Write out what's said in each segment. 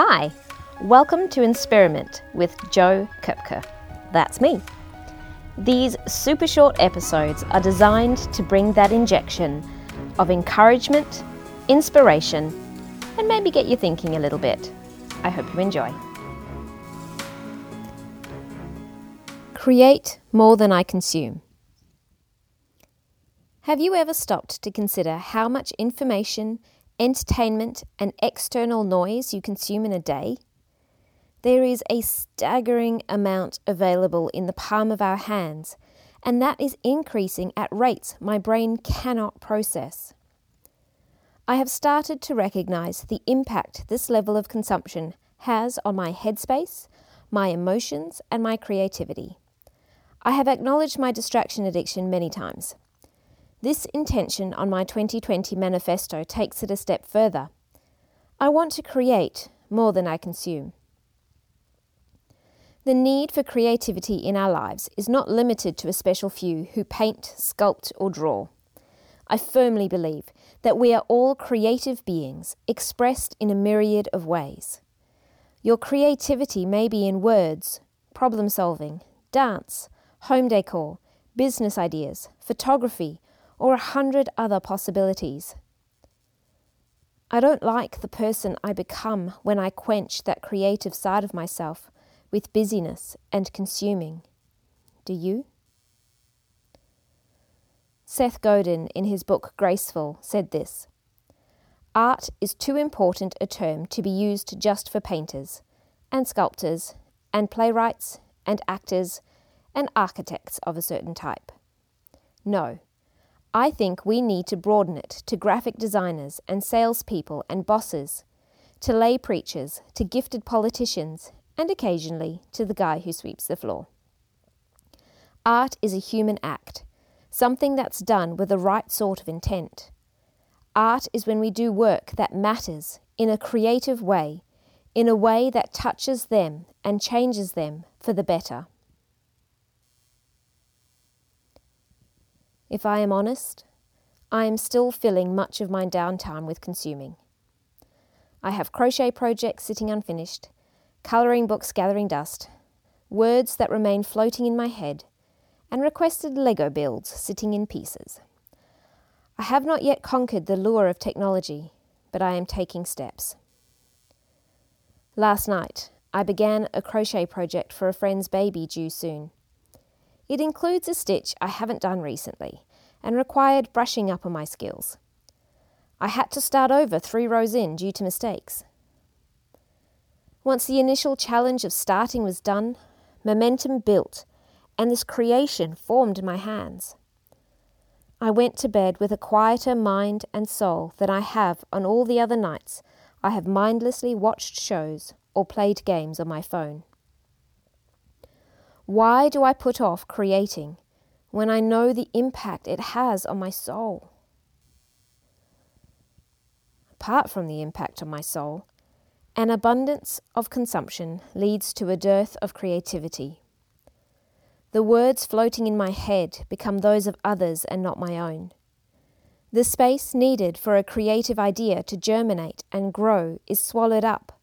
Hi, welcome to Experiment with Joe Kupka. That's me. These super short episodes are designed to bring that injection of encouragement, inspiration, and maybe get you thinking a little bit. I hope you enjoy. Create more than I consume. Have you ever stopped to consider how much information, entertainment, and external noise you consume in a day? There is a staggering amount available in the palm of our hands, and that is increasing at rates my brain cannot process. I have started to recognize the impact this level of consumption has on my headspace, my emotions, and my creativity. I have acknowledged my distraction addiction many times. This intention on my 2020 manifesto takes it a step further. I want to create more than I consume. The need for creativity in our lives is not limited to a special few who paint, sculpt, or draw. I firmly believe that we are all creative beings expressed in a myriad of ways. Your creativity may be in words, problem solving, dance, home decor, business ideas, photography, or a hundred other possibilities. I don't like the person I become when I quench that creative side of myself with busyness and consuming. Do you? Seth Godin, in his book Graceful, said this Art is too important a term to be used just for painters, and sculptors, and playwrights, and actors, and architects of a certain type. No, I think we need to broaden it to graphic designers and salespeople and bosses, to lay preachers, to gifted politicians, and occasionally to the guy who sweeps the floor. Art is a human act, something that's done with the right sort of intent. Art is when we do work that matters in a creative way, in a way that touches them and changes them for the better. If I am honest, I am still filling much of my downtime with consuming. I have crochet projects sitting unfinished, colouring books gathering dust, words that remain floating in my head, and requested Lego builds sitting in pieces. I have not yet conquered the lure of technology, but I am taking steps. Last night, I began a crochet project for a friend's baby due soon. It includes a stitch I haven't done recently and required brushing up on my skills. I had to start over three rows in due to mistakes. Once the initial challenge of starting was done, momentum built and this creation formed in my hands. I went to bed with a quieter mind and soul than I have on all the other nights I have mindlessly watched shows or played games on my phone. Why do I put off creating when I know the impact it has on my soul? Apart from the impact on my soul, an abundance of consumption leads to a dearth of creativity. The words floating in my head become those of others and not my own. The space needed for a creative idea to germinate and grow is swallowed up.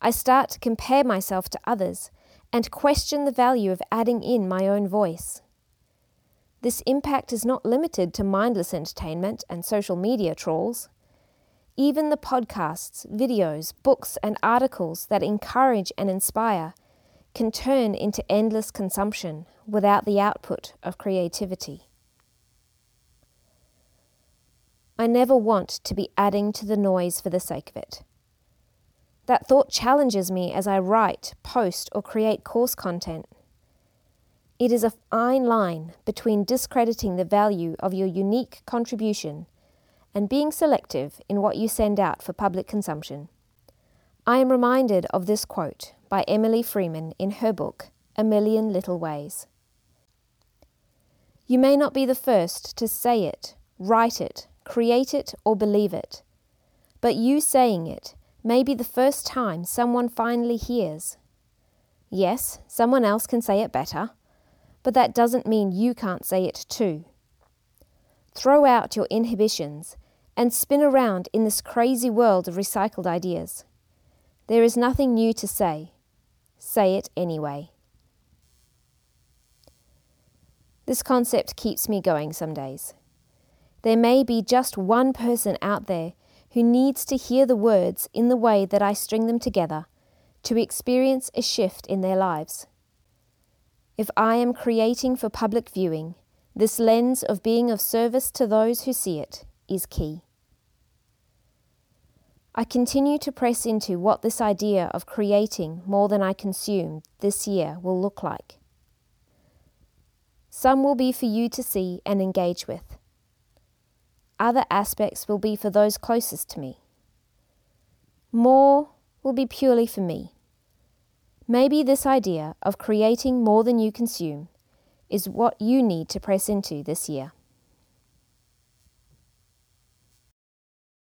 I start to compare myself to others and question the value of adding in my own voice. This impact is not limited to mindless entertainment and social media trolls. Even the podcasts, videos, books, and articles that encourage and inspire can turn into endless consumption without the output of creativity. I never want to be adding to the noise for the sake of it. That thought challenges me as I write, post, or create course content. It is a fine line between discrediting the value of your unique contribution and being selective in what you send out for public consumption. I am reminded of this quote by Emily Freeman in her book, A Million Little Ways. You may not be the first to say it, write it, create it, or believe it, but you saying it may be the first time someone finally hears. Yes, someone else can say it better, but that doesn't mean you can't say it too. Throw out your inhibitions and spin around in this crazy world of recycled ideas. There is nothing new to say. Say it anyway. This concept keeps me going some days. There may be just one person out there who needs to hear the words in the way that I string them together to experience a shift in their lives. If I am creating for public viewing, this lens of being of service to those who see it is key. I continue to press into what this idea of creating more than I consume this year will look like. Some will be for you to see and engage with. Other aspects will be for those closest to me. More will be purely for me. Maybe this idea of creating more than you consume is what you need to press into this year.